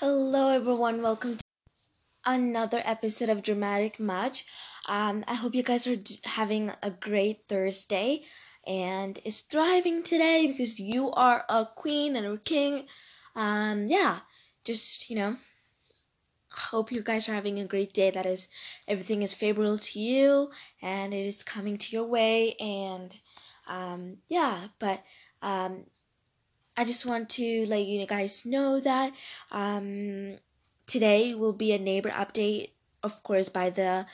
Hello, everyone. Welcome to another episode of Dramatic Match. Um, I hope you guys are d- having a great Thursday and is thriving today because you are a queen and a king. Um, yeah, just you know, hope you guys are having a great day. That is, everything is favorable to you and it is coming to your way. And um, yeah, but um, I just want to let you guys know that um, today will be a neighbor update, of course, by the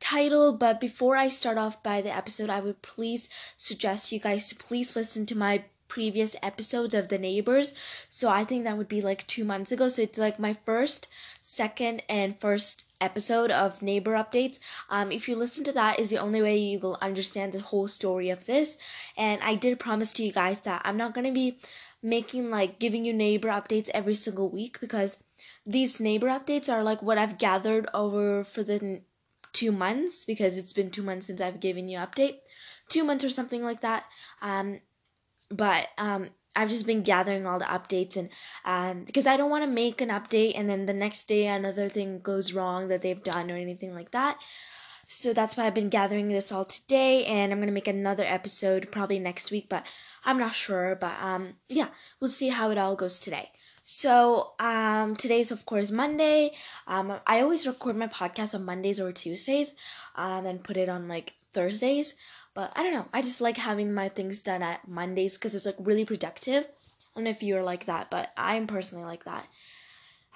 title. But before I start off by the episode, I would please suggest you guys to please listen to my previous episodes of the neighbors. So i think that would be like two months ago. So it's like my first second and first episode of neighbor updates. Um if you listen to that is the only way you will understand the whole story of this. And i did promise to you guys that i'm not going to be making like giving you neighbor updates every single week because these neighbor updates are like what I've gathered over for the two months because it's been two months since I've given you update, two months or something like that. Um, but um, I've just been gathering all the updates and um, because I don't want to make an update and then the next day another thing goes wrong that they've done or anything like that. So that's why I've been gathering this all today and I'm gonna make another episode probably next week, but I'm not sure, but um, yeah, we'll see how it all goes today. So um, today's of course Monday. Um, I always record my podcast on Mondays or Tuesdays, um, and put it on like Thursdays. But I don't know. I just like having my things done at Mondays because it's like really productive. I don't know if you're like that, but I'm personally like that.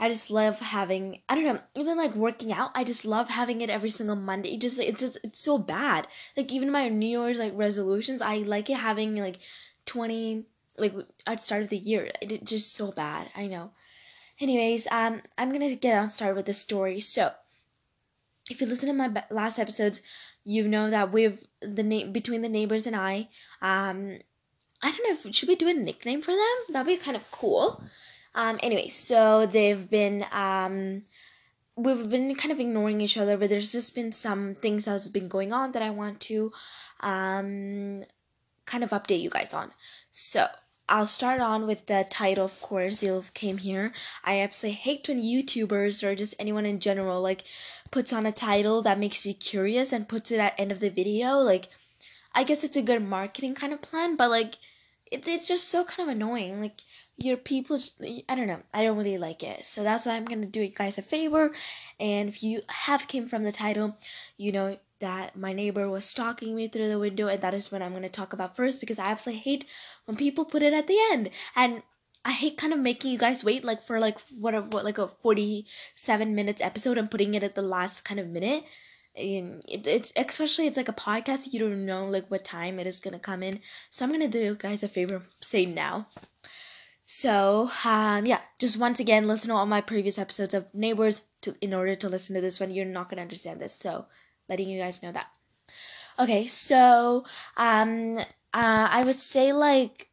I just love having I don't know even like working out I just love having it every single Monday it just it's just, it's so bad like even my New Year's like resolutions I like it having like 20 like at start of the year. It just so bad i know. Anyways um i'm gonna get on started with the story. So if you listen to my last episodes you know that we've the name between the neighbors and i um i don't know if should we do a nickname for them? That'd be kind of cool. Um anyway so they've been um we've been kind of ignoring each other but there's just been some things that's been going on that i want to um kind of update you guys on. So I'll start on with the title, of course. You came here. I absolutely hate when YouTubers or just anyone in general like puts on a title that makes you curious and puts it at end of the video. Like, I guess it's a good marketing kind of plan, but like, it, it's just so kind of annoying. Like, your people, I don't know. I don't really like it. So that's why I'm gonna do you guys a favor. And if you have came from the title, you know that my neighbor was stalking me through the window, and that is what I'm going to talk about first because I absolutely hate when people put it at the end. And I hate kind of making you guys wait like for like what a, what like a 47 minutes episode and putting it at the last kind of minute. And it, it's especially it's like a podcast you don't know like what time it is gonna come in so i'm gonna do you guys a favor say now so um yeah just once again listen to all my previous episodes of neighbors to in order to listen to this one you're not gonna understand this so letting you guys know that. Okay, so um, uh, I would say like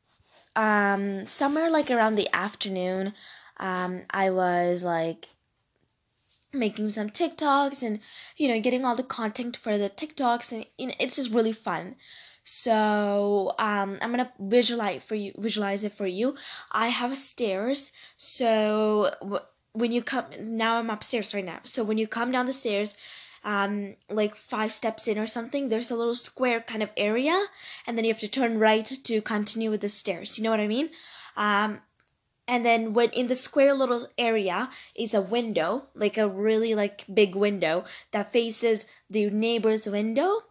um, somewhere like around the afternoon, um, I was like making some TikToks and you know getting all the content for the TikToks and know, it's just really fun. So um, I'm gonna visualize for you, visualize it for you. I have stairs, so w- when you come now, I'm upstairs right now. So when you come down the stairs, um, like five steps in or something, there's a little square kind of area, and then you have to turn right to continue with the stairs. You know what I mean? Um, and then when in the square little area is a window, like a really like big window that faces the neighbor's window.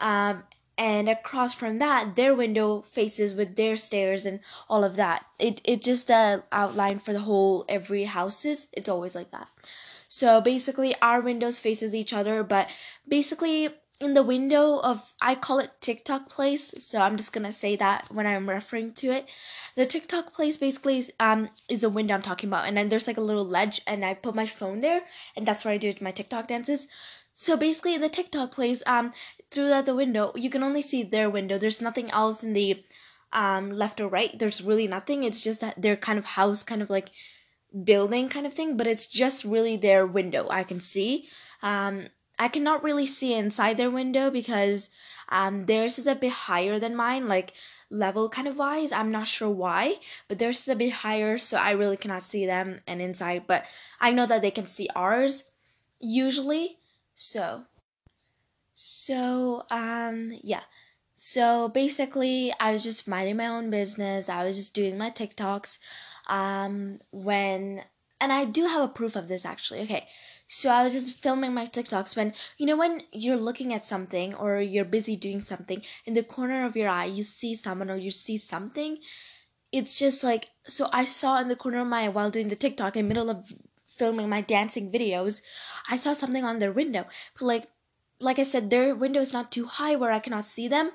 Um, and across from that, their window faces with their stairs and all of that. It it just uh outline for the whole every houses. It's always like that. So basically our windows faces each other, but basically in the window of I call it TikTok place, so I'm just gonna say that when I'm referring to it. The TikTok place basically is, um is a window I'm talking about, and then there's like a little ledge, and I put my phone there, and that's where I do my TikTok dances. So basically, the TikTok place, um, through the window, you can only see their window. There's nothing else in the um left or right. There's really nothing. It's just that their kind of house, kind of like building kind of thing, but it's just really their window I can see. Um, I cannot really see inside their window because um, theirs is a bit higher than mine. Like level kind of wise. I'm not sure why, but theirs is a bit higher, so I really cannot see them and inside. But I know that they can see ours usually. So, so um, yeah. So basically, I was just minding my own business. I was just doing my TikToks. Um, when and I do have a proof of this actually. Okay, so I was just filming my TikToks when you know when you're looking at something or you're busy doing something in the corner of your eye you see someone or you see something. It's just like so I saw in the corner of my eye while doing the TikTok in the middle of filming my dancing videos, I saw something on their window. But like like I said, their window is not too high where I cannot see them.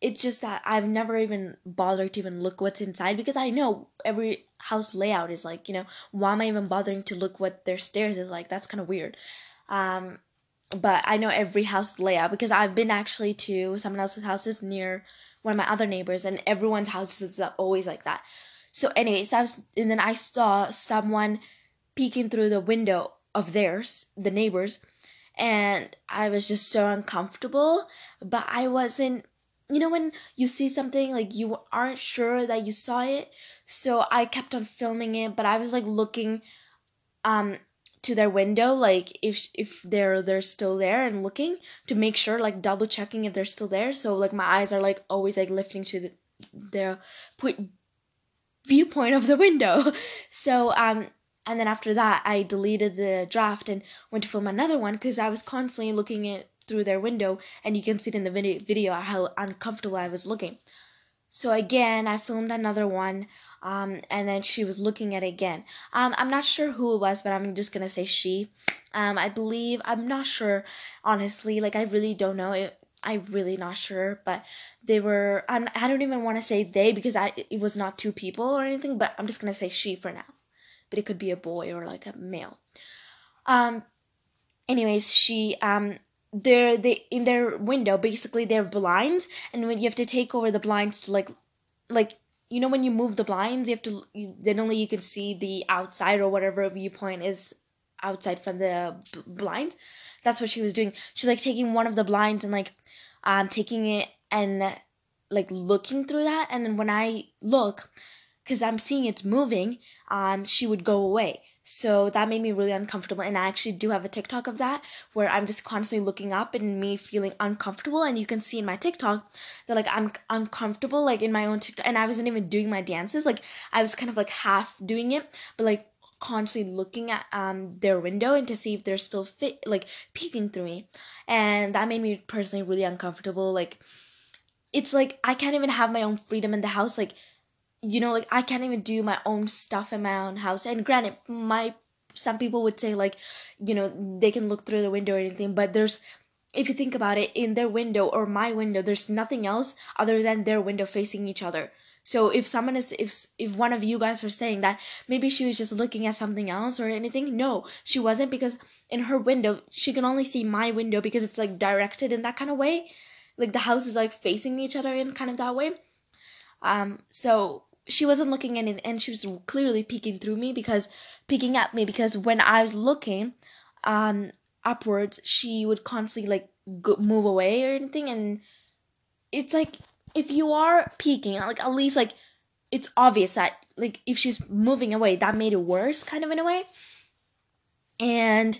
It's just that I've never even bothered to even look what's inside because I know every house layout is like, you know, why am I even bothering to look what their stairs is like? That's kind of weird. Um, but I know every house layout because I've been actually to someone else's houses near one of my other neighbors, and everyone's houses is always like that. So, anyways, I was, and then I saw someone peeking through the window of theirs, the neighbors, and I was just so uncomfortable, but I wasn't you know when you see something like you aren't sure that you saw it? So i kept on filming it but i was like looking um to their window like if if they're they're still there and looking to make sure like double checking if they're still there. So like my eyes are like always like lifting to the their point viewpoint of the window. So um and then after that, I deleted the draft and went to film another one because I was constantly looking at through their window, and you can see it in the video, how uncomfortable I was looking. So again, I filmed another one, um, and then she was looking at it again. Um, I'm not sure who it was, but I'm just gonna say she. Um, I believe I'm not sure, honestly. Like I really don't know. It, I'm really not sure, but they were. I'm, I don't even want to say they because I it was not two people or anything. But I'm just gonna say she for now but it could be a boy or like a male. Um, anyways, she um they're they in their window basically they're blinds and when you have to take over the blinds to like like you know when you move the blinds you have to you, then only you can see the outside or whatever viewpoint is outside from the b- blinds that's what she was doing she's like taking one of the blinds and like um taking it and like looking through that and then when i look because I'm seeing it's moving, um, she would go away. So that made me really uncomfortable. And I actually do have a TikTok of that where I'm just constantly looking up and me feeling uncomfortable. And you can see in my TikTok that like I'm uncomfortable, like in my own TikTok. And I wasn't even doing my dances. Like I was kind of like half doing it, but like constantly looking at um their window and to see if they're still fit like peeking through me and that made me personally really uncomfortable like it's like i can't even have my own freedom in the house like you know, like I can't even do my own stuff in my own house. And granted, my some people would say like, you know, they can look through the window or anything, but there's if you think about it, in their window or my window, there's nothing else other than their window facing each other. So if someone is if if one of you guys were saying that maybe she was just looking at something else or anything, no, she wasn't because in her window she can only see my window because it's like directed in that kind of way. Like the house is like facing each other in kind of that way. Um so she wasn't looking it and she was clearly peeking through me because peeking at me because when I was looking um upwards she would constantly like go, move away or anything and it's like if you are peeking like at least like it's obvious that like if she's moving away that made it worse kind of in a way. And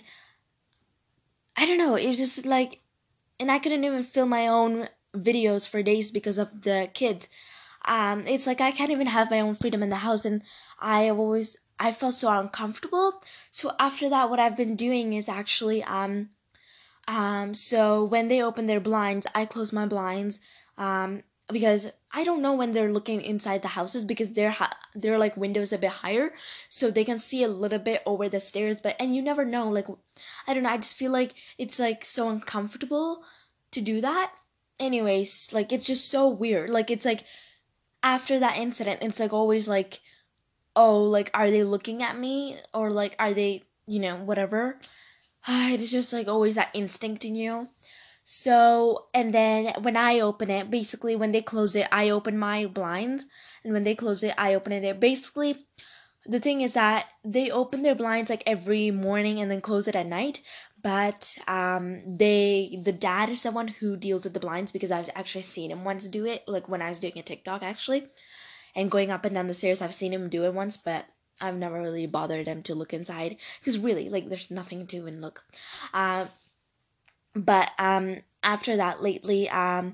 I don't know it was just like and I couldn't even film my own videos for days because of the kids um, it's like I can't even have my own freedom in the house, and I always I felt so uncomfortable. So after that, what I've been doing is actually um, um, so when they open their blinds, I close my blinds, um, because I don't know when they're looking inside the houses because they're ha- they're like windows a bit higher, so they can see a little bit over the stairs. But and you never know, like I don't know. I just feel like it's like so uncomfortable to do that. Anyways, like it's just so weird. Like it's like after that incident, it's like always like, oh, like, are they looking at me? Or like, are they, you know, whatever. It's just like always that instinct in you. So, and then when I open it, basically when they close it, I open my blind. And when they close it, I open it. Basically, the thing is that they open their blinds like every morning and then close it at night but um they the dad is someone who deals with the blinds because i've actually seen him once do it like when i was doing a tiktok actually. And going up and down the stairs i've seen him do it once but i've never really bothered him to look inside. Because really like there's nothing to even look. Uh, but um after that lately um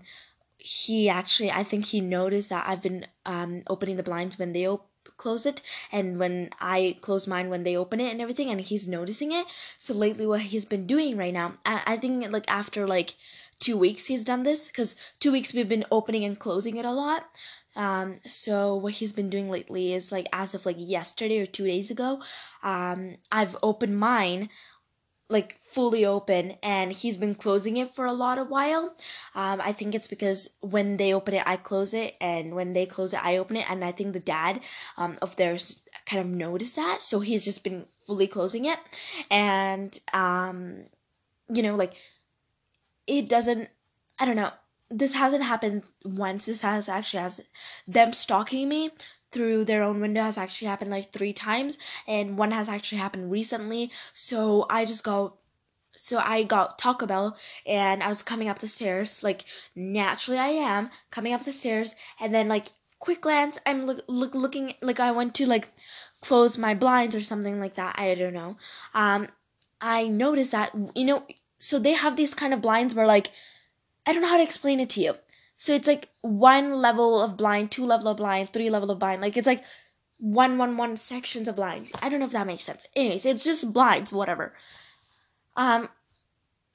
he actually i think he noticed that i've been um opening the blinds when they op- close it and when I close mine when they open it and everything and he's noticing it. So lately what he's been doing right now, I, I think like after like two weeks he's done this because two weeks we've been opening and closing it a lot. Um, so what he's been doing lately is like as of like yesterday or two days ago, um, I've opened mine like fully open and he's been closing it for a lot of while. Um, i think it's because when they open it i close it and when they close it i open it and i think the dad um, of theirs kind of noticed that so he's just been fully closing it. And um, you know like it doesn't i don't know this hasn't happened once. This has actually has them stalking me through their own window has actually happened like three times and one has actually happened recently. So i just go so i got taco bell and i was coming up the stairs like naturally i am coming up the stairs and then like quick glance i'm look, look looking like i went to like close my blinds or something like that i don't know. Um i noticed that you know so they have these kind of blinds where like i don't know how to explain it to you so it's like one level of blind, two level of blind, three level of blind. Like it's like one one one sections of blind. I don't know if that makes sense. Anyways, it's just blinds, whatever. Um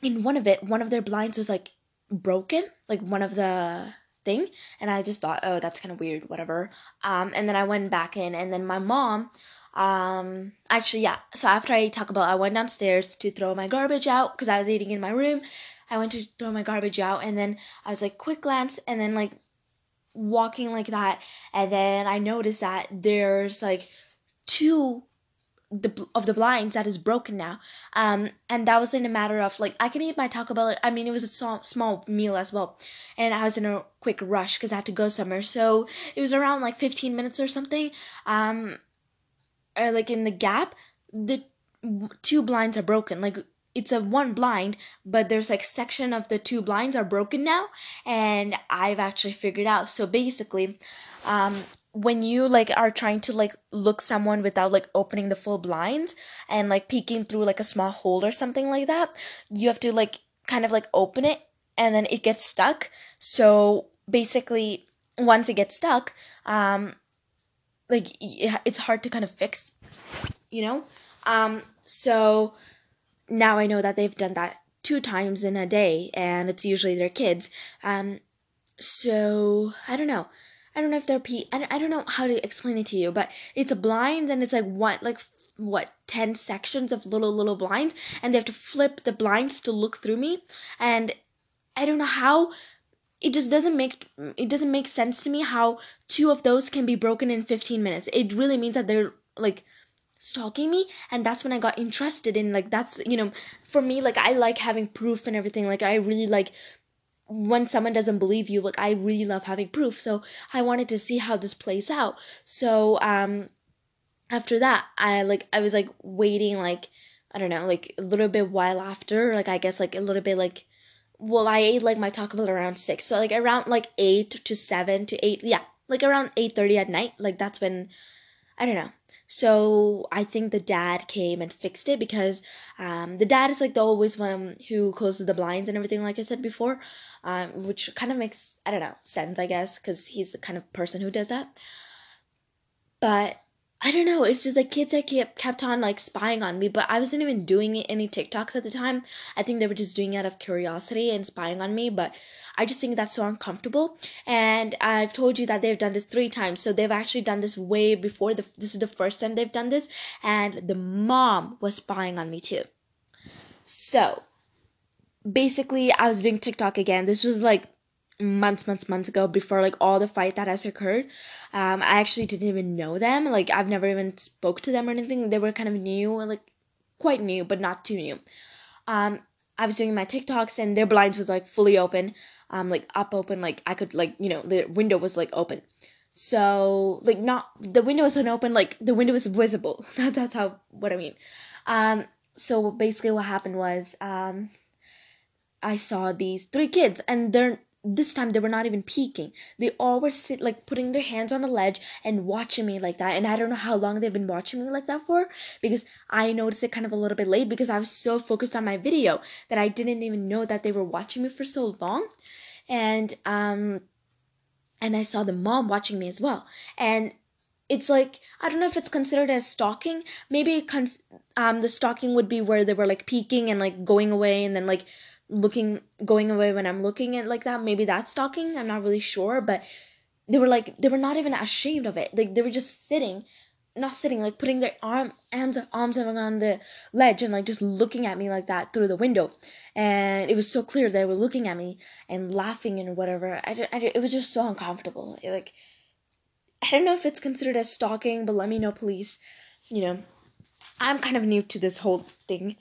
in one of it, one of their blinds was like broken, like one of the thing, and I just thought, oh, that's kind of weird, whatever. Um and then I went back in and then my mom um actually yeah so after i talk about i went downstairs to throw my garbage out because i was eating in my room I went to throw my garbage out and then I was like quick glance and then like walking like that and then I noticed that there's like two the of the blinds that is broken now. Um and that was in a matter of like i can eat my taco bell i mean it was a small, small meal as well and i was in a quick rush because i had to go somewhere. So it was around like 15 minutes or something um or like in the gap the two blinds are broken like it's a one blind but there's like section of the two blinds are broken now and i've actually figured out. So basically um when you like are trying to like look someone without like opening the full blinds and like peeking through like a small hole or something like that you have to like kind of like open it and then it gets stuck. So basically once it gets stuck um like it's hard to kind of fix you know? Um so now I know that they've done that two times in a day, and it's usually their kids. Um, so I don't know. I don't know if they're pe. I, I don't know how to explain it to you, but it's a blind, and it's like what like what 10 sections of little little blinds and they have to flip the blinds to look through me and i don't know how it just doesn't make it doesn't make sense to me how two of those can be broken in 15 minutes it really means that they're like stalking me and that's when i got interested in like that's you know for me like i like having proof and everything like i really like when someone doesn't believe you like i really love having proof so i wanted to see how this plays out. So um after that i like i was like waiting like i don't know like a little bit while after like i guess like a little bit like well i ate like my taco bell around six so like around like eight to seven to eight yeah like around eight thirty at night like that's when i don't know so I think the dad came and fixed it because um, the dad is like the always one who closes the blinds and everything, like I said before, um, which kind of makes I don't know sense, I guess, because he's the kind of person who does that. But I don't know. It's just like kids that kept kept on like spying on me, but I wasn't even doing any TikToks at the time. I think they were just doing it out of curiosity and spying on me. But I just think that's so uncomfortable. And I've told you that they've done this three times. So they've actually done this way before. The, this is the first time they've done this. And the mom was spying on me too. So basically, I was doing TikTok again. This was like months, months, months ago before like all the fight that has occurred. Um, I actually didn't even know them. Like I've never even spoke to them or anything. They were kind of new, like quite new, but not too new. Um, I was doing my TikToks and their blinds was like fully open um like up open like I could like you know the window was like open. So like not the window wasn't open, like the window was visible. That's how what I mean. Um, so basically, what happened was um, I saw these three kids, and they're this time they were not even peeking. They all were sit like putting their hands on the ledge and watching me like that. And I don't know how long they've been watching me like that for because I noticed it kind of a little bit late because I was so focused on my video that I didn't even know that they were watching me for so long. And um and I saw the mom watching me as well. And it's like I don't know if it's considered as stalking. Maybe cons- um the stalking would be where they were like peeking and like going away and then like looking going away when I'm looking at like that. Maybe that's stalking. I'm not really sure, but they were like they were not even ashamed of it. Like they were just sitting, not sitting, like putting their arm arms arms on the ledge and like just looking at me like that through the window. And it was so clear they were looking at me and laughing and whatever. I, I it was just so uncomfortable. It, like I don't know if it's considered as stalking, but let me know, please. You know, I'm kind of new to this whole thing,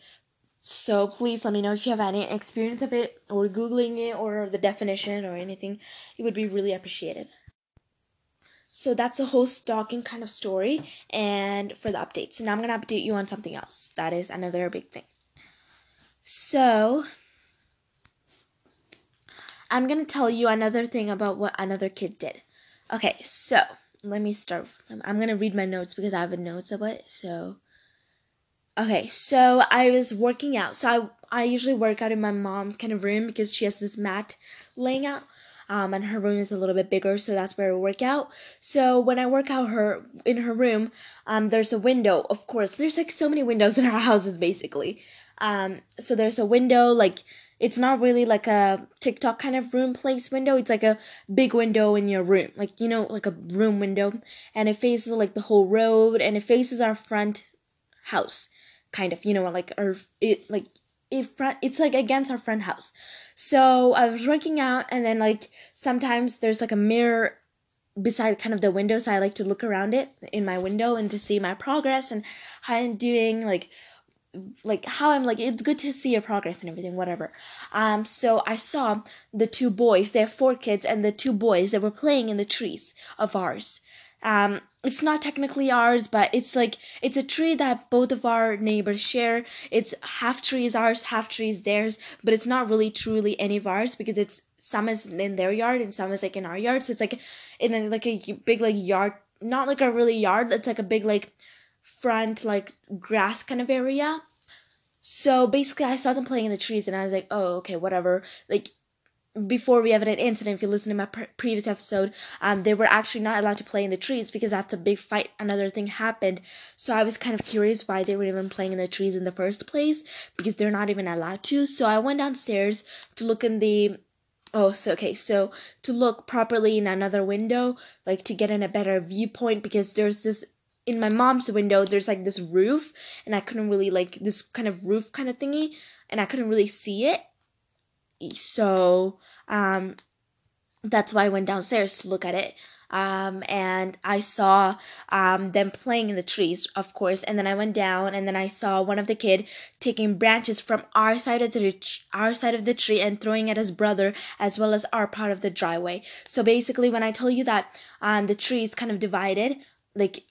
so please let me know if you have any experience of it or Googling it or the definition or anything. It would be really appreciated. So that's a whole stalking kind of story and for the update. So now I'm going to update you on something else. That is another big thing. So I'm going to tell you another thing about what another kid did. Okay, so let me start. I'm going to read my notes because I have a notes of it. So Okay, so I was working out. So I I usually work out in my mom's kind of room because she has this mat laying out. Um, and her room is a little bit bigger, so that's where I work out. So when I work out her in her room, um, there's a window. Of course, there's like so many windows in our houses, basically. Um, so there's a window, like it's not really like a TikTok kind of room place window. It's like a big window in your room, like you know, like a room window, and it faces like the whole road, and it faces our front house kind of you know like our it like front it's like against our front house. So i was working out and then like sometimes there's like a mirror beside kind of the window so i like to look around it in my window and to see my progress and how i'm doing like like how i'm like it's good to see your progress and everything whatever. Um so i saw the two boys they have four kids and the two boys that were playing in the trees of ours um it's not technically ours but it's like it's a tree that both of our neighbors share. It's half tree is ours half tree is theirs but it's not really truly any of ours because it's some is in their yard and some is like in our yard. So it's like in a, like a big like yard not like a really yard it's like a big like front like grass kind of area. So basically i saw them playing in the trees and i was like oh okay whatever. Like before we have an incident, if you listen to my pre- previous episode, um, they were actually not allowed to play in the trees because that's a big fight. Another thing happened. So I was kind of curious why they were even playing in the trees in the first place because they're not even allowed to. So I went downstairs to look in the. Oh, so okay, so to look properly in another window, like to get in a better viewpoint because there's this in my mom's window there's like this roof and I couldn't really like this kind of roof kind of thingy and I couldn't really see it so um, that's why I went downstairs to look at it. Um, and I saw um, them playing in the trees, of course. And then I went down, and then I saw one of the kid taking branches from our side of the our side of the tree and throwing at his brother, as well as our part of the driveway. So basically, when I tell you that um, the tree is kind of divided, like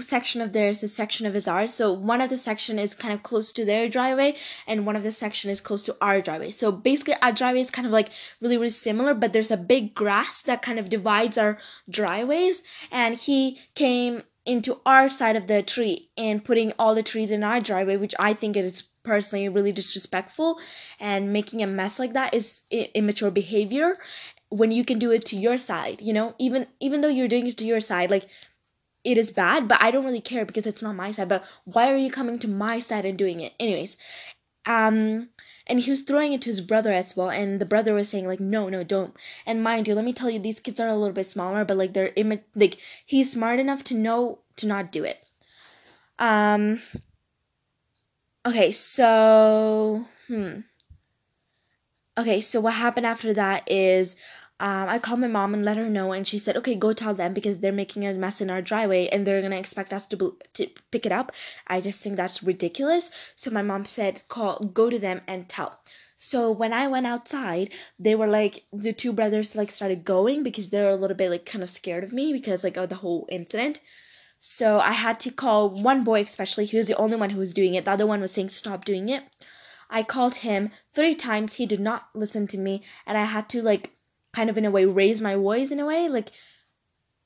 section of theirs is section of his ours. So one of the section is kind of close to their driveway and one of the section is close to our driveway. So basically our driveway is kind of like really, really similar, but there's a big grass that kind of divides our driveways. And he came into our side of the tree and putting all the trees in our driveway, which I think is personally really disrespectful and making a mess like that is immature behavior when you can do it to your side, you know, even even though you're doing it to your side, like it is bad, but I don't really care because it's not my side. But why are you coming to my side and doing it? Anyways, um, and he was throwing it to his brother as well, and the brother was saying like, no, no, don't. And mind you, let me tell you, these kids are a little bit smaller, but like they're imi- like he's smart enough to know to not do it. Um. Okay, so hmm. Okay, so what happened after that is um, I called my mom and let her know, and she said, "Okay, go tell them because they're making a mess in our driveway and they're gonna expect us to to pick it up." I just think that's ridiculous. So my mom said, "Call, go to them and tell." So when I went outside, they were like the two brothers like started going because they're a little bit like kind of scared of me because like of the whole incident. So I had to call one boy especially. He was the only one who was doing it. The other one was saying stop doing it. I called him three times. He did not listen to me, and I had to like kind of in a way raise my voice in a way like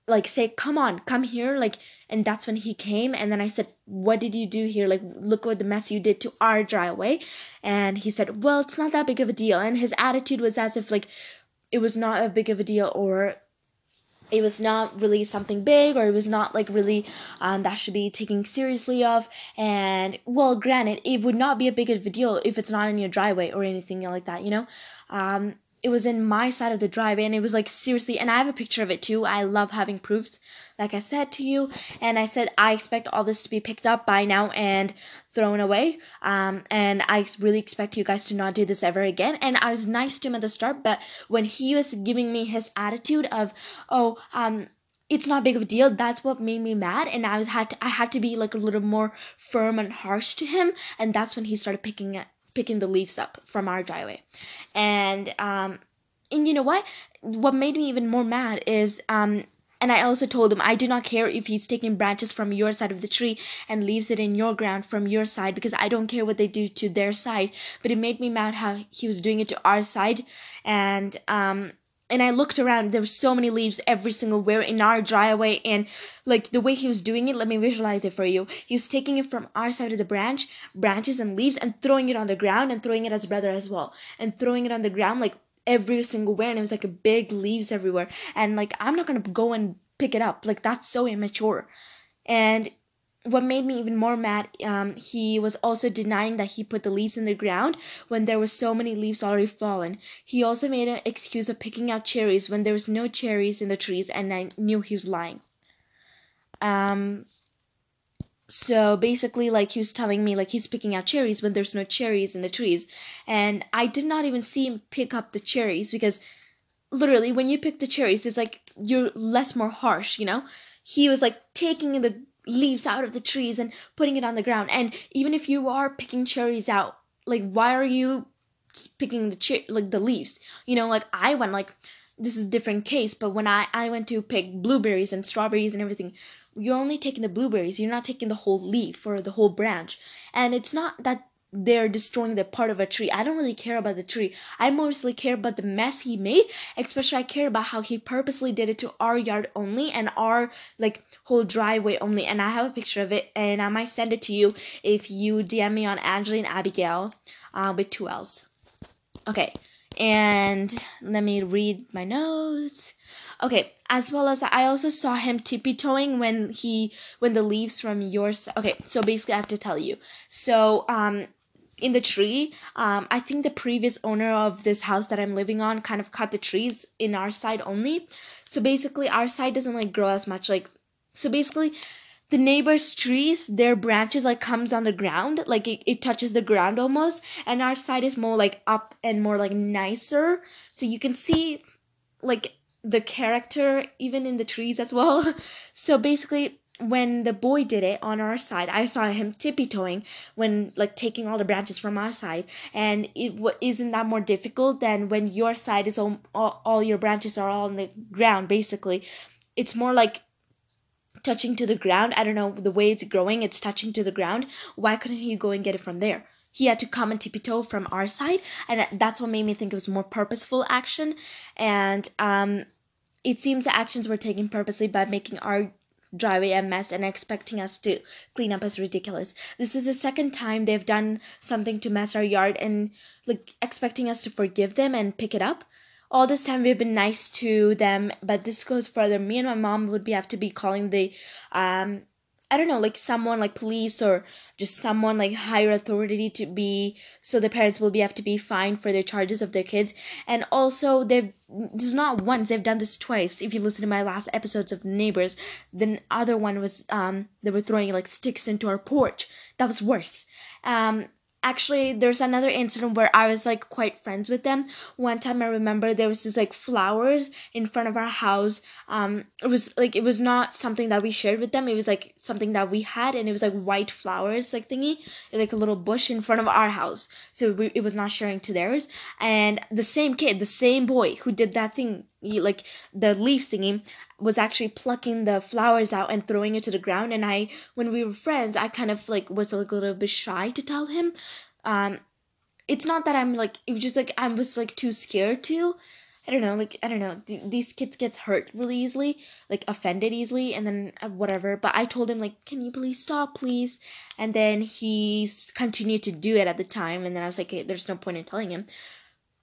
like say come on come here like and that's when he came and then i said what did you do here? Like look what the mess you did to our driveway and he said well it's not that big of a deal and his attitude was as if like it was not a big of a deal or it was not really something big or it was not like really um, that should be taken seriously of and well granted it would not be a big of a deal if it's not in your driveway or anything like that you know? Um, it was in my side of the drive and it was like seriously and i have a picture of it too. I love having proofs like i said to you and i said i expect all this to be picked up by now and thrown away. Um, and i really expect you guys to not do this ever again. And i was nice to him at the start but when he was giving me his attitude of oh um it's not big of a deal that's what made me mad and i was had to i had to be like a little more firm and harsh to him and that's when he started picking it picking the leaves up from our driveway. And um and you know what? What made me even more mad is um and I also told him I do not care if he's taking branches from your side of the tree and leaves it in your ground from your side because I don't care what they do to their side. But it made me mad how he was doing it to our side. And um and I looked around, there were so many leaves every single where in our driveway, and like the way he was doing it, let me visualize it for you. He was taking it from our side of the branch, branches and leaves, and throwing it on the ground and throwing it as brother as well, and throwing it on the ground like every single where, and it was like a big leaves everywhere. And like I'm not gonna go and pick it up, like that's so immature. And what made me even more mad, um, he was also denying that he put the leaves in the ground when there were so many leaves already fallen. He also made an excuse of picking out cherries when there was no cherries in the trees, and I knew he was lying. Um, so basically, like he was telling me, like he's picking out cherries when there's no cherries in the trees, and I did not even see him pick up the cherries because literally, when you pick the cherries, it's like you're less more harsh, you know. He was like taking the leaves out of the trees and putting it on the ground. And even if you are picking cherries out, like why are you picking the cher- like the leaves? You know, like I went like this is a different case, but when I I went to pick blueberries and strawberries and everything, you're only taking the blueberries. You're not taking the whole leaf or the whole branch. And it's not that they're destroying the part of a tree. I don't really care about the tree. I mostly care about the mess he made. Especially I care about how he purposely did it to our yard only and our like whole driveway only. And I have a picture of it and I might send it to you if you DM me on Angeline Abigail uh, with two L's. Okay. And let me read my notes. Okay, as well as I also saw him tippy toeing when he when the leaves from your okay. So basically, I have to tell you. So um, in the tree. Um, I think the previous owner of this house that I'm living on kind of cut the trees in our side only. So basically, our side doesn't like grow as much. Like, so basically, the neighbor's trees, their branches like comes on the ground, like it, it touches the ground almost, and our side is more like up and more like nicer. So you can see like the character even in the trees as well. So basically, when the boy did it on our side, I saw him tippy toeing when like taking all the branches from our side, and it w- isn't that more difficult than when your side is all, all all your branches are all on the ground basically. It's more like touching to the ground. I don't know the way it's growing, it's touching to the ground. Why couldn't he go and get it from there? He had to come and tippy toe from our side, and that's what made me think it was more purposeful action. And um, it seems the actions were taken purposely by making our driveway a mess and expecting us to clean up is ridiculous. This is the second time they've done something to mess our yard and like expecting us to forgive them and pick it up. All this time we've been nice to them, but this goes further. Me and my mom would be have to be calling the um I don't know, like someone like police or just someone like higher authority to be so the parents will be have to be fined for their charges of their kids. And also they've this is not once, they've done this twice. If you listen to my last episodes of Neighbors, the other one was um they were throwing like sticks into our porch. That was worse. Um actually there's another incident where I was like quite friends with them. One time I remember there was this like flowers in front of our house. Um it was like it was not something that we shared with them. It was like something that we had and it was like white flowers like thingy, like a little bush in front of our house. So we, it was not sharing to theirs. And the same kid, the same boy who did that thing like the leaf singing was actually plucking the flowers out and throwing it to the ground. And i when we were friends i kind of like was like a little bit shy to tell him. Um it's not that i'm like it was just like i was like too scared to. I don't know like i don't know. Th- these kids get hurt really easily like offended easily and then uh, whatever. But i told him like can you please stop please? And then he continued to do it at the time. And then i was like hey, there's no point in telling him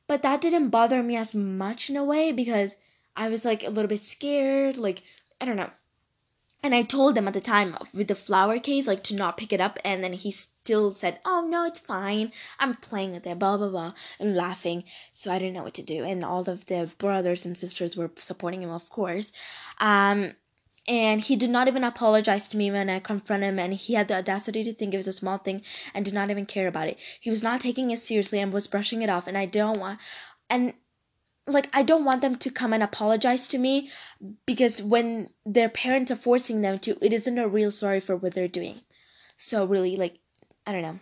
but that didn't bother me as much in a way because I was like a little bit scared, like I don't know. And I told him at the time with the flower case, like to not pick it up, and then he still said, "Oh no, it's fine. I'm playing with it." Blah blah blah, and laughing. So I didn't know what to do, and all of the brothers and sisters were supporting him, of course. Um, and he did not even apologize to me when I confronted him, and he had the audacity to think it was a small thing and did not even care about it. He was not taking it seriously and was brushing it off, and I don't want, and like I don't want them to come and apologize to me because when their parents are forcing them to, it isn't a real sorry for what they're doing. So really, like, I don't know.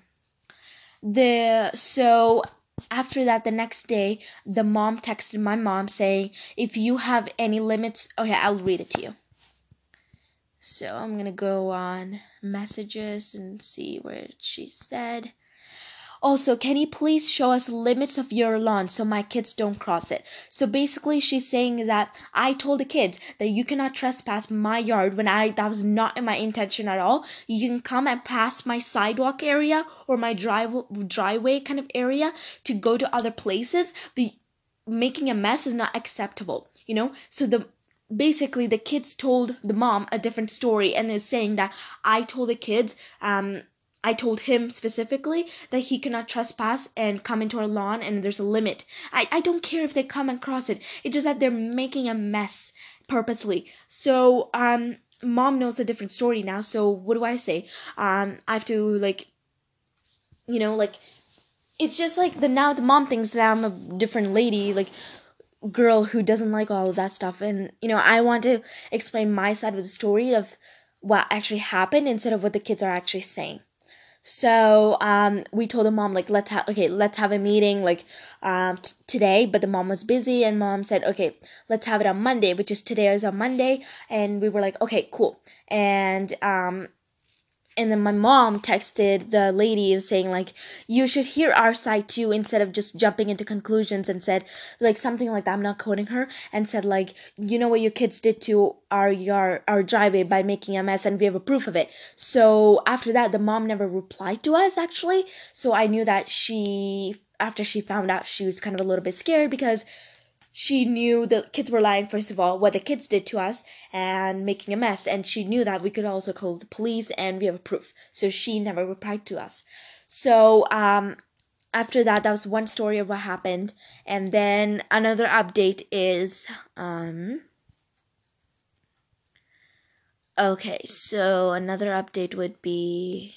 The so after that the next day the mom texted my mom saying if you have any limits okay i'll read it to you so I'm gonna go on messages and see where she said. Also, can you please show us limits of your lawn so my kids don't cross it? So basically, she's saying that I told the kids that you cannot trespass my yard when I that was not in my intention at all. You can come and pass my sidewalk area or my drive driveway kind of area to go to other places, but making a mess is not acceptable. You know, so the basically the kids told the mom a different story and is saying that I told the kids um I told him specifically that he cannot trespass and come into our lawn and there's a limit. I, I don't care if they come and cross it. It's just that they're making a mess purposely. So um mom knows a different story now, so what do I say? Um I have to like you know, like it's just like the now the mom thinks that I'm a different lady, like girl who doesn't like all of that stuff. And you know i want to explain my side of the story of what actually happened instead of what the kids are actually saying. So um we told the mom like let's have okay let's have a meeting like um t- today but the mom was busy and mom said okay let's have it on monday which is today is on monday. And we were like okay cool. And um and then my mom texted the lady saying like you should hear our side too instead of just jumping into conclusions and said like something like that. I'm not quoting her. And said like you know what your kids did to our yard our driveway by making a mess and we have a proof of it. So after that the mom never replied to us actually. So i knew that she after she found out she was kind of a little bit scared because she knew the kids were lying first of all what the kids did to us and making a mess and she knew that we could also call the police and we have proof. So she never replied to us. So um after that that was one story of what happened. And then another update is um okay so another update would be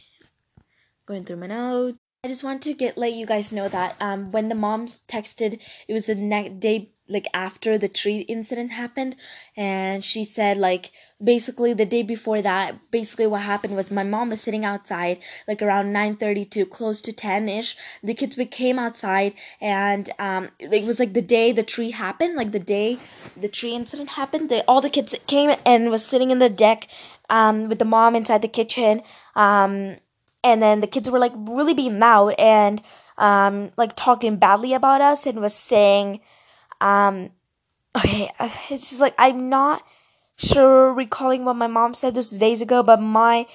going through my notes. I just want to get let you guys know that um, when the moms texted, it was the next day like after the tree incident happened and she said like basically the day before that basically what happened was my mom was sitting outside like around 9:30 to close to 10ish the kids we came outside and um it was like the day the tree happened like the day the tree incident happened they, all the kids came and was sitting in the deck um with the mom inside the kitchen um and then the kids were like really being loud and um like talking badly about us and was saying um, okay, uh, it's just like I'm not sure recalling what my mom said this days ago, but my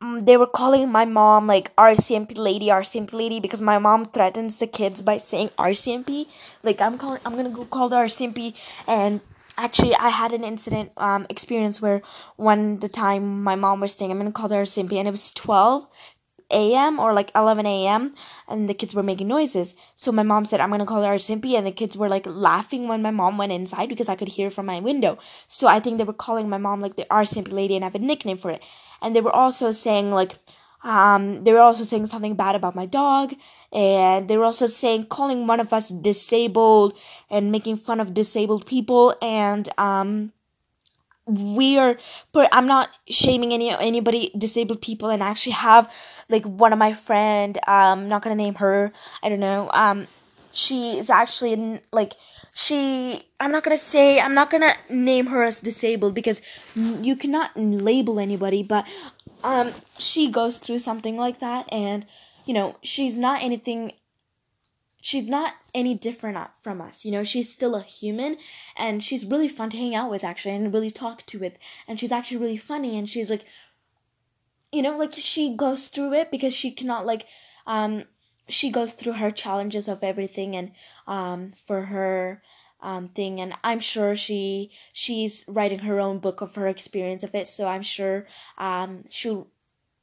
um, they were calling my mom like RCMP lady, RCMP lady because my mom threatens the kids by saying RCMP. Like I'm calling, I'm gonna go call the RCMP and actually i had an incident um experience where one the time my mom was saying i'm gonna call the rcmp and it was 12 a.m. or like 11 a.m. and the kids were making noises. So my mom said, I'm to call the RCMP. And the kids were like laughing when my mom went inside because I could hear from my window. So I think they were calling my mom like the RCMP lady and I have a nickname for it. And they were also saying like, Um, they were also saying something bad about my dog, and they were also saying calling one of us disabled and making fun of disabled people. And um, we are, but I'm not shaming any anybody disabled people. And I actually have like one of my friend. Um, not gonna name her. I don't know. Um, she is actually in, like she i'm not gonna say i'm not gonna name her as disabled because you cannot label anybody but um she goes through something like that and you know she's not anything she's not any different from us you know? She's still a human and she's really fun to hang out with actually and really talk to with and she's actually really funny and she's like you know like she goes through it because she cannot like um she goes through her challenges of everything and um for her um thing and i'm sure she she's writing her own book of her experience of it so i'm sure um she'll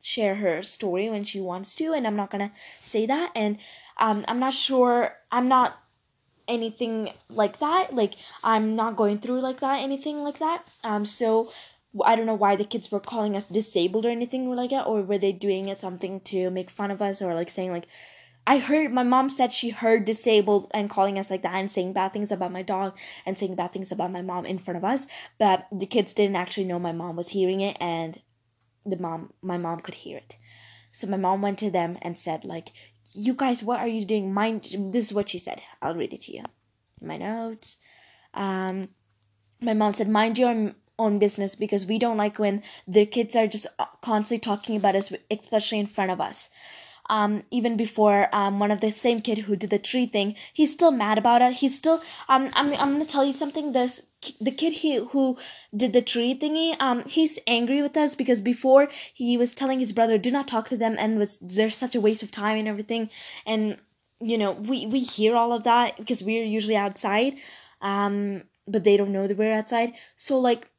share her story when she wants to and i'm not gonna say that and um i'm not sure i'm not anything like that like i'm not going through like that anything like that um so I don't know why the kids were calling us disabled or anything like that, or were they doing it something to make fun of us or like saying like I heard my mom said she heard disabled and calling us like that and saying bad things about my dog and saying bad things about my mom in front of us, but the kids didn't actually know my mom was hearing it and the mom my mom could hear it. So my mom went to them and said like, "You guys, what are you doing? Mind this is what she said. I'll read it to you. In my notes. Um my mom said, "Mind your own business because we don't like when the kids are just constantly talking about us especially in front of us." um, even before um, one of the same kid who did the tree thing, he's still mad about it. He's still um, I'm I'm gonna tell you something. This the kid he who did the tree thingy um he's angry with us because before he was telling his brother do not talk to them and was there's such a waste of time and everything and you know we we hear all of that because we're usually outside um but they don't know that we're outside so like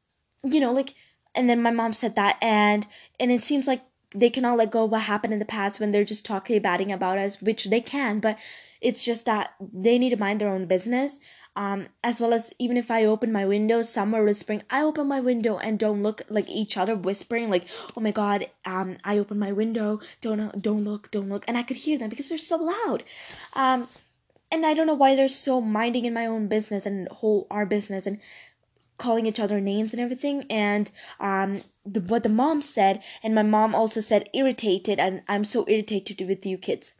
you know like and then my mom said that and and it seems like they cannot let go of what happened in the past when they're just talking batting about us, which they can, but it's just that they need to mind their own business. Um, as well as even if I open my window, some are whispering. I open my window and don't look like each other whispering, like, "Oh my God, um, I open my window. Don't don't look, don't look," and I could hear them because they're so loud. Um, and I don't know why they're so minding in my own business and whole our business and calling each other names and everything and um the, what the mom said and my mom also said irritated and i'm so irritated with you kids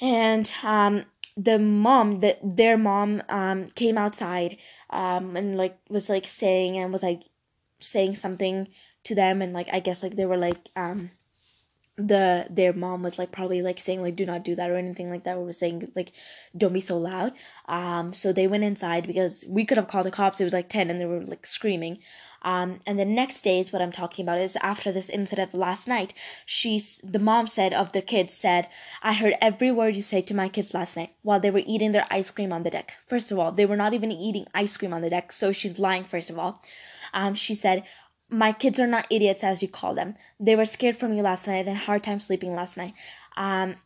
and um the mom that their mom um came outside um and like was like saying and was like saying something to them and like i guess like they were like um the their mom was like probably like saying like do not do that or anything like that or was saying like don't be so loud. Um so they went inside because we could have called the cops. It was like 10 and they were like screaming um and the next day is what i'm talking about is after this incident last night she's the mom said of the kids said i heard every word you say to my kids last night while they were eating their ice cream on the deck first of all they were not even eating ice cream on the deck so she's lying first of all um she said my kids are not idiots as you call them. They were scared from you last night and hard time sleeping last night. Um,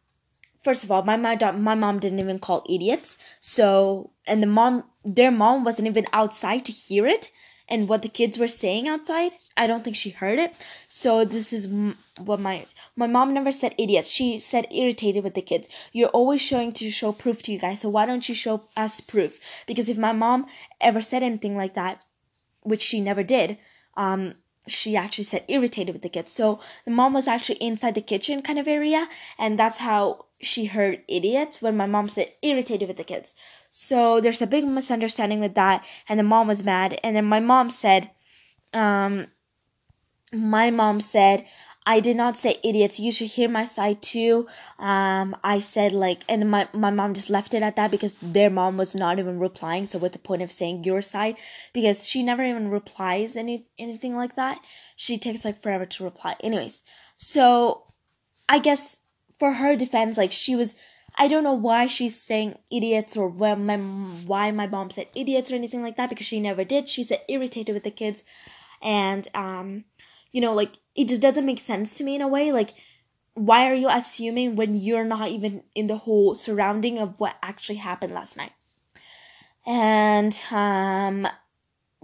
first of all, my my my mom didn't even call idiots. So and the mom, their mom wasn't even outside to hear it. And what the kids were saying outside, I don't think she heard it. So this is what my my mom never said idiots. She said irritated with the kids. You're always showing to show proof to you guys. So why don't you show us proof? Because if my mom ever said anything like that, which she never did, um, she actually said irritated with the kids. So the mom was actually inside the kitchen kind of area, and that's how she heard idiots when my mom said irritated with the kids. So there's a big misunderstanding with that, and the mom was mad. And then my mom said, um, my mom said, I did not say idiots. You should hear my side too. Um, I said like, and my my mom just left it at that because their mom was not even replying. So what's the point of saying your side? Because she never even replies any anything like that. She takes like forever to reply. Anyways, so I guess for her defense, like she was. I don't know why she's saying idiots or why my, why my mom said idiots or anything like that because she never did. She said irritated with the kids, and um, you know, like it just doesn't make sense to me in a way. Like, why are you assuming when you're not even in the whole surrounding of what actually happened last night? And um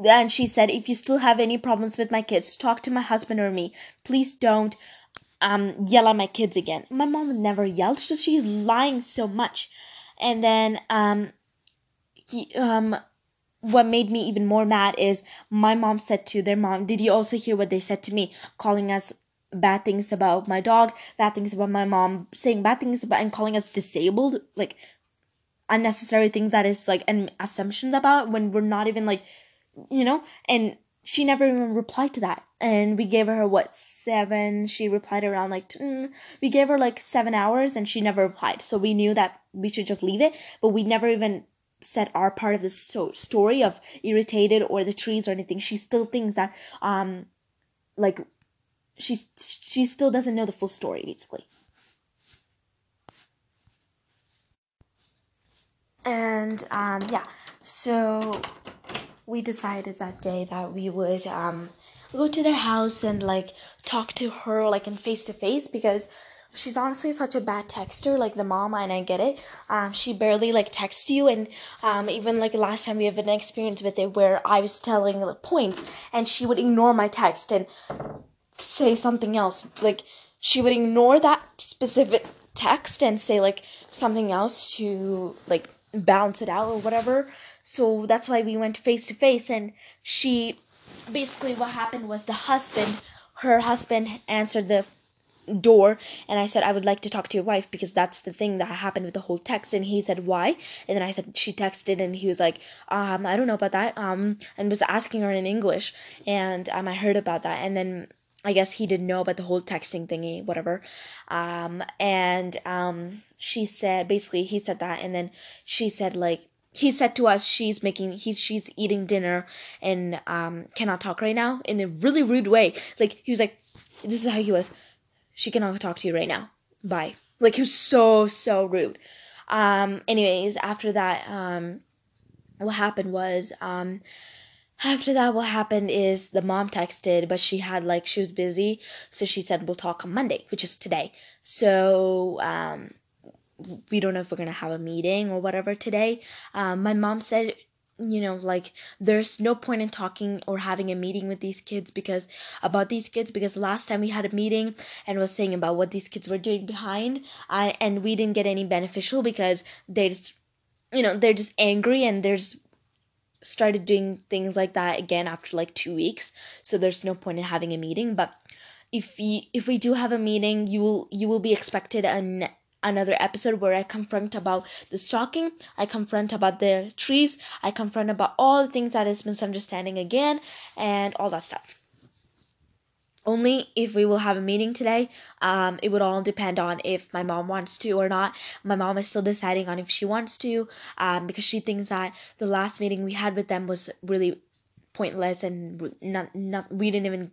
and she said, if you still have any problems with my kids, talk to my husband or me. Please don't um, yell at my kids again. My mom never yelled, she's lying so much. And then um, he, um, what made me even more mad is my mom said to their mom, Did you also hear what they said to me? Calling us bad things about my dog, bad things about my mom, saying bad things about and calling us disabled, like unnecessary things that is like and assumptions about when we're not even like you know, and she never even replied to that. And we gave her what seven? She replied around like mm, we gave her like seven hours, and she never replied. So we knew that we should just leave it, but we never even said our part of the so- story of irritated or the trees or anything. She still thinks that um, like she she still doesn't know the full story basically. And um, yeah, so we decided that day that we would um, go to their house and like talk to her like in face to face because she's honestly such a bad texter like the mom and i get it. Um, she barely like texts you and um, even like last time we have an experience with it where i was telling the points and she would ignore my text and say something else. Like she would ignore that specific text and say like something else to like balance it out or whatever so that's why we went face to face and she basically what happened was the husband her husband answered the door and I said I would like to talk to your wife because that's the thing that happened with the whole text. And he said why? And then I said she texted and he was like um I don't know about that um and was asking her in English and um I heard about that. And then I guess he didn't know about the whole texting thingy whatever. Um and um she said basically he said that and then she said like he said to us she's making he's she's eating dinner and um cannot talk right now in a really rude way. Like he was like this is how he was. She cannot talk to you right now. Bye. Like he was so so rude. Um anyways after that um what happened was um after that what happened is the mom texted but she had like she was busy. So she said we'll talk on monday which is today. So um we don't know if we're gonna have a meeting or whatever today. Um, my mom said, you know, like there's no point in talking or having a meeting with these kids because about these kids because last time we had a meeting and was saying about what these kids were doing behind, I and we didn't get any beneficial because they just, you know, they're just angry and there's started doing things like that again after like two weeks. So there's no point in having a meeting, but if we if we do have a meeting you will you will be expected an another episode where I confront about the stalking, I confront about the trees, I confront about all the things that is misunderstanding again, and all that stuff. Only if we will have a meeting today. Um, it would all depend on if my mom wants to or not. My mom is still deciding on if she wants to, um, because she thinks that the last meeting we had with them was really pointless and not, not we didn't even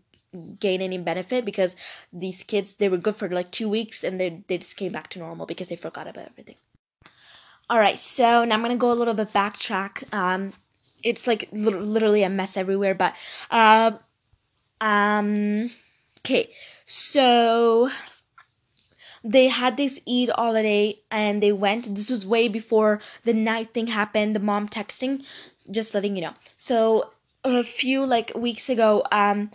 gain any benefit because these kids they were good for like two weeks and they they just came back to normal because they forgot about everything. All right, so now I'm gonna go a little bit backtrack. Um, it's like li- literally a mess everywhere, but uh, um, okay, so they had this Eid holiday and they went. This was way before the night thing happened. The mom texting, just letting you know. So a few like weeks ago, um,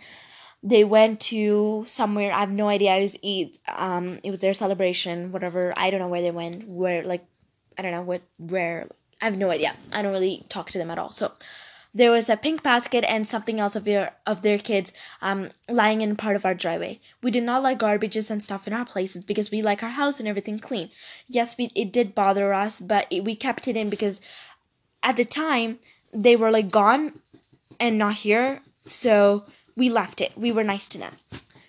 they went to somewhere i have no idea it was Eid um it was their celebration whatever i don't know where they went where like i don't know what where i have no idea i don't really talk to them at all so there was a pink basket and something else of their of their kids um lying in part of our driveway. We did not like garbages and stuff in our places because we like our house and everything clean. Yes we it did bother us but it, we kept it in because at the time they were like gone and not here so we left it. We were nice to them.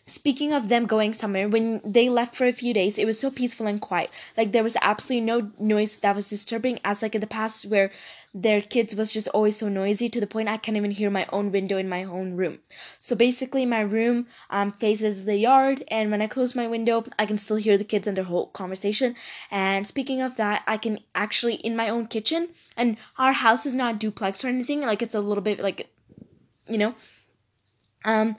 Speaking of them going somewhere, when they left for a few days, it was so peaceful and quiet. Like there was absolutely no noise that was disturbing, as like in the past where their kids was just always so noisy to the point I can't even hear my own window in my own room. So basically, my room um, faces the yard, and when I close my window, I can still hear the kids and their whole conversation. And speaking of that, I can actually in my own kitchen, and our house is not duplex or anything. Like it's a little bit like, you know, um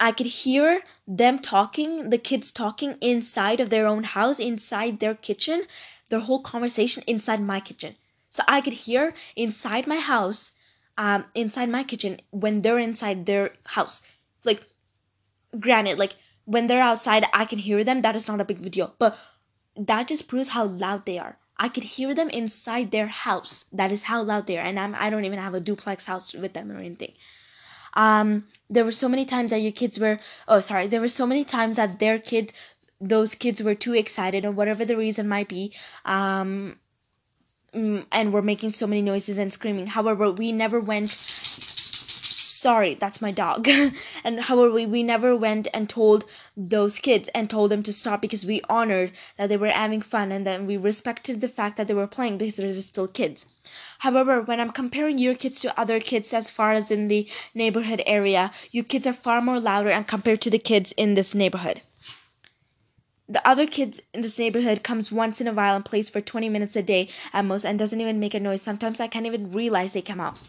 I could hear them talking, the kids talking inside of their own house, inside their kitchen, their whole conversation inside my kitchen. So I could hear inside my house, um, inside my kitchen when they're inside their house. Like, granted, like when they're outside I can hear them, that is not a big deal. But that just proves how loud they are. I could hear them inside their house. That is how loud they are, and I'm I don't even have a duplex house with them or anything. Um, there were so many times that your kids were oh sorry, there were so many times that their kids those kids were too excited or whatever the reason might be. Um, mm, and were making so many noises and screaming. However, we never went sorry that's my dog. And however we, we never went and told those kids and told them to stop because we honored that they were having fun and then we respected the fact that they were playing because they're still kids. However when i'm comparing your kids to other kids as far as in the neighborhood area your kids are far more louder and compared to the kids in this neighborhood. The other kids in this neighborhood comes once in a while and plays for 20 minutes a day at most and doesn't even make a noise. Sometimes i can't even realize they come out.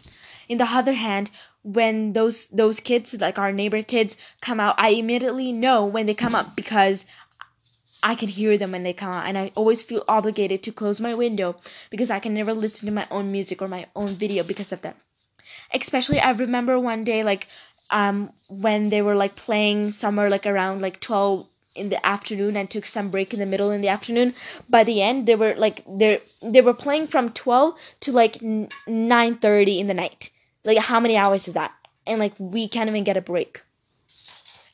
In the other hand when those those kids like our neighbor kids come out i immediately know when they come up because i can hear them when they come out. And i always feel obligated to close my window because i can never listen to my own music or my own video because of them. Especially i remember one day like um when they were like playing somewhere like around like 12 in the afternoon and took some break in the middle in the afternoon. By the end they were like they they were playing from 12 to like 9:30 in the night like how many hours is that? And like we can't even get a break.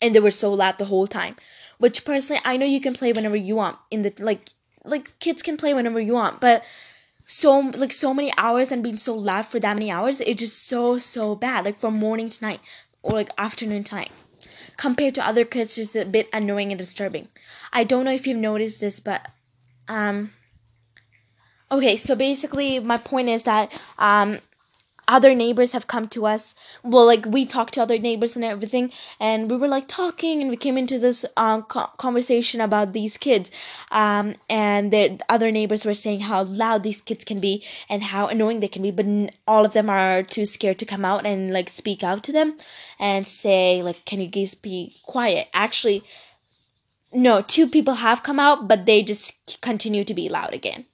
And they were so loud the whole time. Which personally I know you can play whenever you want in the like like kids can play whenever you want, but so like so many hours and being so loud for that many hours, it's just so so bad. Like from morning to night or like afternoon time. Compared to other kids, just a bit annoying and disturbing. I don't know if you've noticed this, but um okay, so basically my point is that um other neighbors have come to us. Well like we talked to other neighbors and everything and we were like talking and we came into this uh, co- conversation about these kids. Um, and the other neighbors were saying how loud these kids can be and how annoying they can be but all of them are too scared to come out and like speak out to them and say like can you guys be quiet? Actually no two people have come out but they just continue to be loud again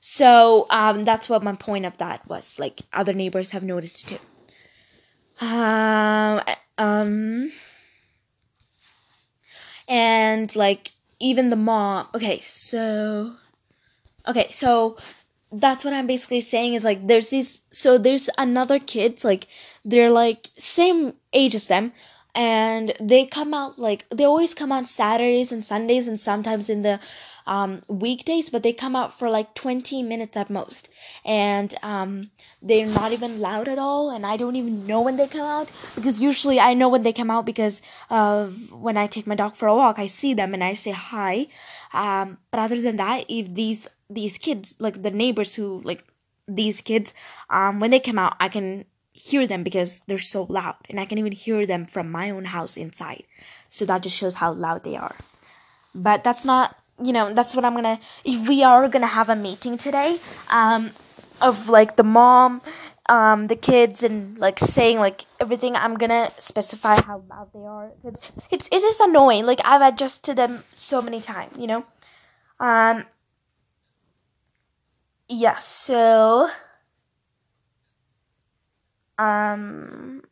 so um, that's what my point of that was. Like other neighbors have noticed it too. Um, um, and like even the mom. Okay, so okay, so that's what I'm basically saying is like there's these. So there's another kids like they're like same age as them and they come out like they always come on Saturdays and Sundays and sometimes in the um, weekdays, but they come out for like 20 minutes at most. And um, they're not even loud at all. And I don't even know when they come out because usually I know when they come out because of when I take my dog for a walk, I see them and I say hi. Um, but other than that, if these these kids, like the neighbors who like these kids, um, when they come out, I can hear them because they're so loud and I can even hear them from my own house inside. So that just shows how loud they are. But that's not you know that's what i'm gonna if we are gonna have a meeting today um of like the mom um the kids and like saying like everything i'm gonna specify how loud they are it's it's it is annoying. Like i've adjusted them so many times you know? Um yeah so um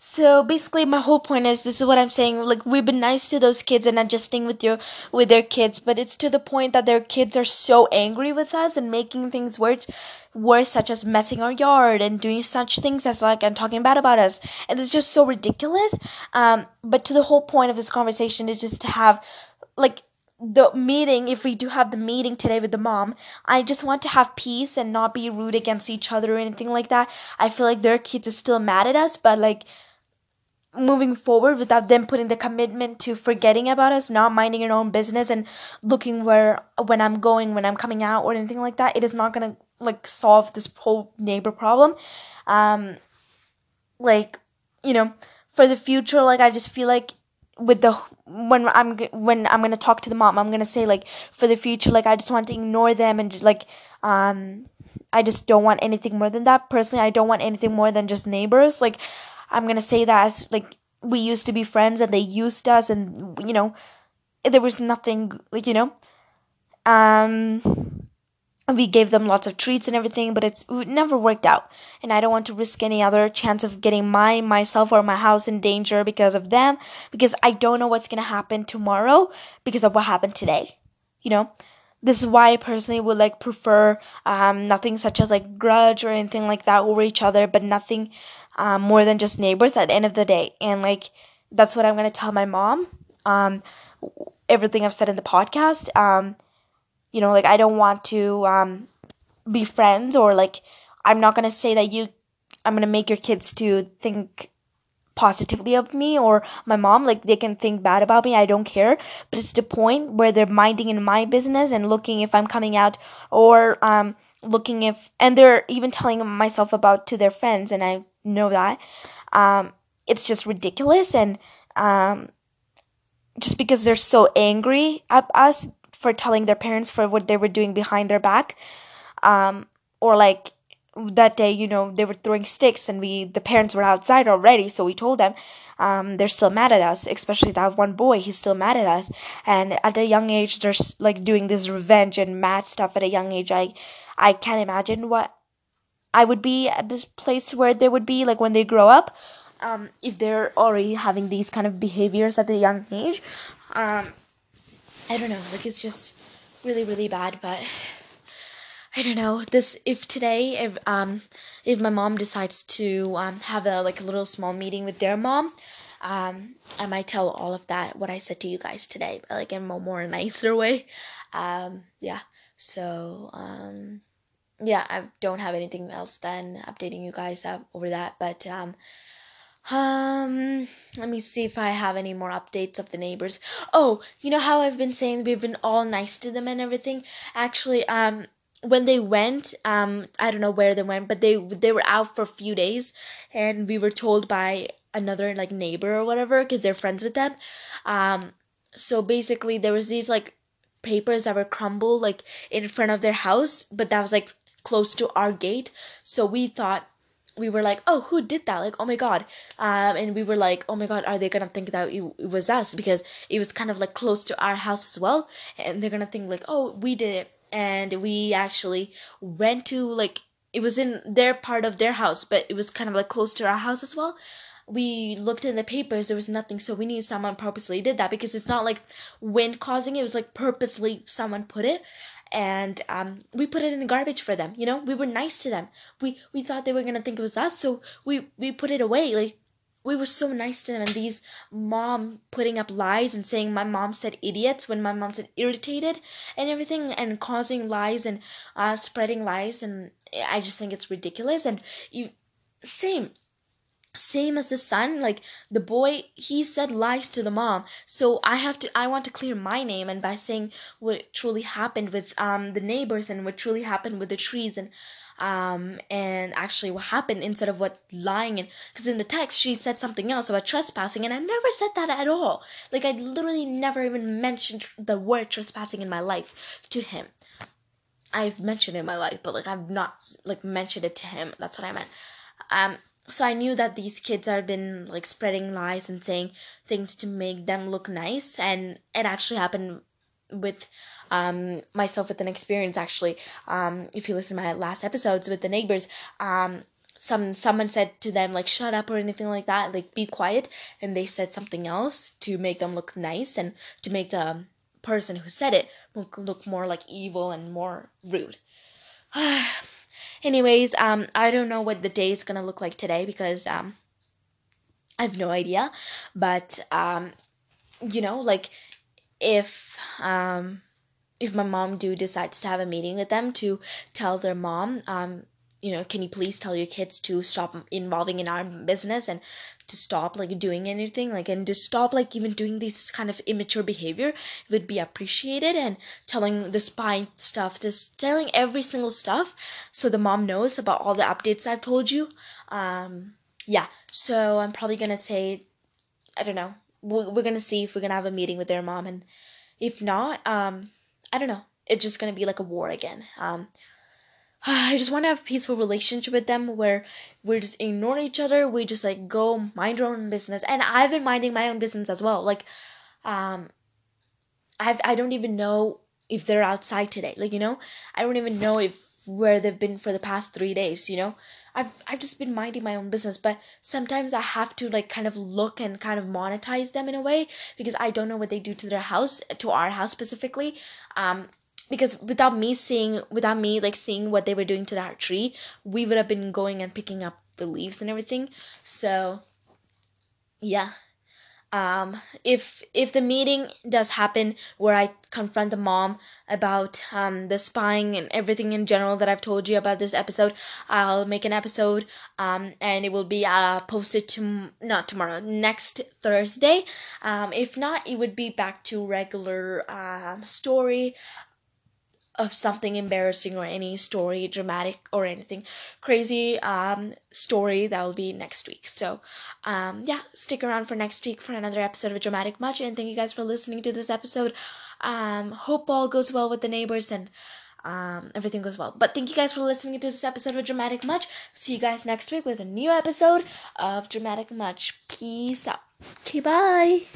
so basically, my whole point is this is what I'm saying. Like we've been nice to those kids and adjusting with your with their kids, but it's to the point that their kids are so angry with us and making things worse, worse, such as messing our yard and doing such things as like and talking bad about us, and it's just so ridiculous. Um, but to the whole point of this conversation is just to have like the meeting if we do have the meeting today with the mom i just want to have peace and not be rude against each other or anything like that i feel like their kids are still mad at us but like moving forward without them putting the commitment to forgetting about us, not minding your own business and looking where when I'm going, when I'm coming out or anything like that, it is not gonna like solve this whole neighbor problem. Um like, you know, for the future, like I just feel like with the when I'm when I'm gonna talk to the mom, I'm gonna say like for the future, like I just want to ignore them and just like um I just don't want anything more than that. Personally, I don't want anything more than just neighbors. Like I'm gonna say that as like we used to be friends and they used us and you know there was nothing like you know um we gave them lots of treats and everything, but it's it never worked out. And I don't want to risk any other chance of getting my myself or my house in danger because of them, because I don't know what's gonna happen tomorrow because of what happened today. You know, this is why I personally would like prefer um, nothing such as like grudge or anything like that over each other, but nothing um, more than just neighbors at the end of the day. And like that's what I'm gonna tell my mom. Um, everything I've said in the podcast. Um, you know like i don't want to um be friends or like i'm not going to say that you i'm going to make your kids to think positively of me or my mom like they can think bad about me i don't care but it's the point where they're minding in my business and looking if i'm coming out or um looking if and they're even telling myself about to their friends and i know that. Um it's just ridiculous and um just because they're so angry at us for telling their parents for what they were doing behind their back. Um, or like that day you know they were throwing sticks and we the parents were outside already so we told them. Um, they're still mad at us especially that one boy he's still mad at us. And at a young age they're like doing this revenge and mad stuff at a young age. I i can't imagine what i would be at this place where they would be like when they grow up um, if they're already having these kind of behaviors at a young age um, I don't know, like it's just really really bad, but I don't know. This if today if um if my mom decides to um have a like a little small meeting with their mom, um I might tell all of that what I said to you guys today, but like in a more nicer way. Um yeah. So um yeah, I don't have anything else than updating you guys over that, but um um, let me see if I have any more updates of the neighbors. Oh, you know how I've been saying we've been all nice to them and everything? Actually, um, when they went, um, I don't know where they went, but they they were out for a few days, and we were told by another like neighbor or whatever because they're friends with them. Um, so basically, there was these like papers that were crumbled like in front of their house, but that was like close to our gate. So we thought we were like, oh, who did that? Like, oh my god. Um, and we were like, oh my god, are they gonna think that it, it was us because it was kind of like close to our house as well, and they're gonna think like, oh, we did it, and we actually went to like it was in their part of their house, but it was kind of like close to our house as well. We looked in the papers, there was nothing, so we knew someone purposely did that because it's not like wind causing it, it was like purposely someone put it and um, we put it in the garbage for them. You know, we were nice to them. We we thought they were gonna think it was us, so we we put it away. Like we were so nice to them. And these mom putting up lies and saying my mom said idiots when my mom said irritated and everything, and causing lies and uh, spreading lies, and I just think it's ridiculous. And you same same as the son like the boy he said lies to the mom. So i have to i want to clear my name and by saying what truly happened with um the neighbors and what truly happened with the trees and um and actually what happened instead of what lying and because in the text she said something else about trespassing and i never said that at all. Like i literally never even mentioned the word trespassing in my life to him. I've mentioned it in my life but like i've not like mentioned it to him. That's what i meant. Um so I knew that these kids have been like spreading lies and saying things to make them look nice, and it actually happened with um, myself with an experience actually. Um, if you listen to my last episodes with the neighbors, um, some someone said to them like shut up or anything like that, like be quiet, and they said something else to make them look nice and to make the person who said it look look more like evil and more rude. Anyways, um, I don't know what the day is gonna look like today because um, I have no idea. But um, you know, like if um, if my mom do decides to have a meeting with them to tell their mom um you know, can you please tell your kids to stop involving in our business and to stop like doing anything like and to stop like even doing this kind of immature behavior would be appreciated and telling the spy stuff just telling every single stuff so the mom knows about all the updates I've told you. Um yeah so I'm probably gonna say I don't know we're, gonna see if we're gonna have a meeting with their mom and if not um I don't know it's just gonna be like a war again. Um I just want to have a peaceful relationship with them where we just ignore each other. We just like go mind our own business. And I've been minding my own business as well. Like, um, I've, I don't even know if they're outside today. Like, you know, I don't even know if where they've been for the past three days, you know? I've I've just been minding my own business, but sometimes I have to like kind of look and kind of monetize them in a way because I don't know what they do to their house, to our house specifically. Um because without me seeing without me like seeing what they were doing to that tree, we would have been going and picking up the leaves and everything. So yeah um, if if the meeting does happen where I confront the mom about um, the spying and everything in general that I've told you about this episode, I'll make an episode um, and it will be uh, posted to not tomorrow next Thursday. Um, if not, it would be back to regular um, story of something embarrassing or any story dramatic or anything crazy um story that will be next week. So um yeah stick around for next week for another episode of dramatic much and thank you guys for listening to this episode. Um hope all goes well with the neighbors and um everything goes well. But thank you guys for listening to this episode of dramatic much. See you guys next week with a new episode of dramatic much. Peace out. Okay bye